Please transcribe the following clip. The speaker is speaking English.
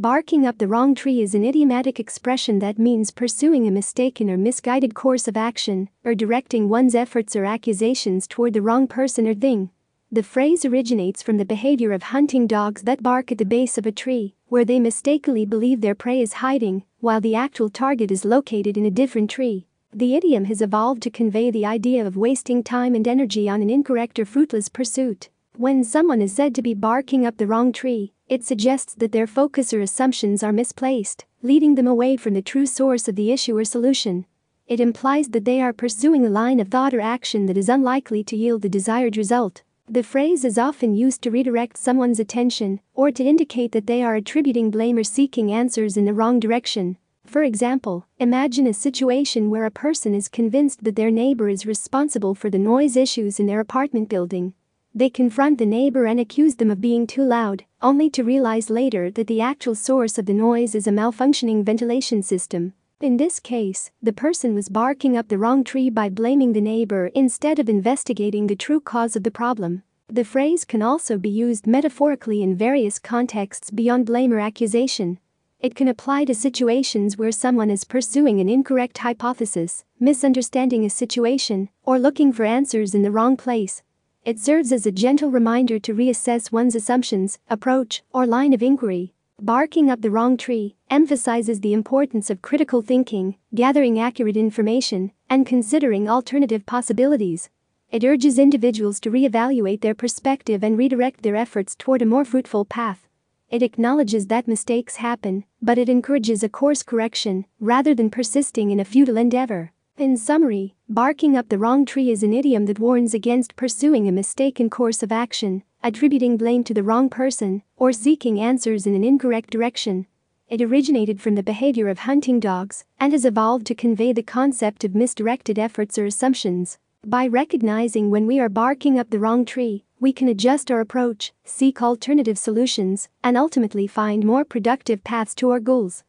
Barking up the wrong tree is an idiomatic expression that means pursuing a mistaken or misguided course of action, or directing one's efforts or accusations toward the wrong person or thing. The phrase originates from the behavior of hunting dogs that bark at the base of a tree, where they mistakenly believe their prey is hiding, while the actual target is located in a different tree. The idiom has evolved to convey the idea of wasting time and energy on an incorrect or fruitless pursuit. When someone is said to be barking up the wrong tree, it suggests that their focus or assumptions are misplaced, leading them away from the true source of the issue or solution. It implies that they are pursuing a line of thought or action that is unlikely to yield the desired result. The phrase is often used to redirect someone's attention or to indicate that they are attributing blame or seeking answers in the wrong direction. For example, imagine a situation where a person is convinced that their neighbor is responsible for the noise issues in their apartment building. They confront the neighbor and accuse them of being too loud, only to realize later that the actual source of the noise is a malfunctioning ventilation system. In this case, the person was barking up the wrong tree by blaming the neighbor instead of investigating the true cause of the problem. The phrase can also be used metaphorically in various contexts beyond blame or accusation. It can apply to situations where someone is pursuing an incorrect hypothesis, misunderstanding a situation, or looking for answers in the wrong place. It serves as a gentle reminder to reassess one's assumptions, approach, or line of inquiry. Barking up the wrong tree emphasizes the importance of critical thinking, gathering accurate information, and considering alternative possibilities. It urges individuals to reevaluate their perspective and redirect their efforts toward a more fruitful path. It acknowledges that mistakes happen, but it encourages a course correction rather than persisting in a futile endeavor. In summary, barking up the wrong tree is an idiom that warns against pursuing a mistaken course of action, attributing blame to the wrong person, or seeking answers in an incorrect direction. It originated from the behavior of hunting dogs and has evolved to convey the concept of misdirected efforts or assumptions. By recognizing when we are barking up the wrong tree, we can adjust our approach, seek alternative solutions, and ultimately find more productive paths to our goals.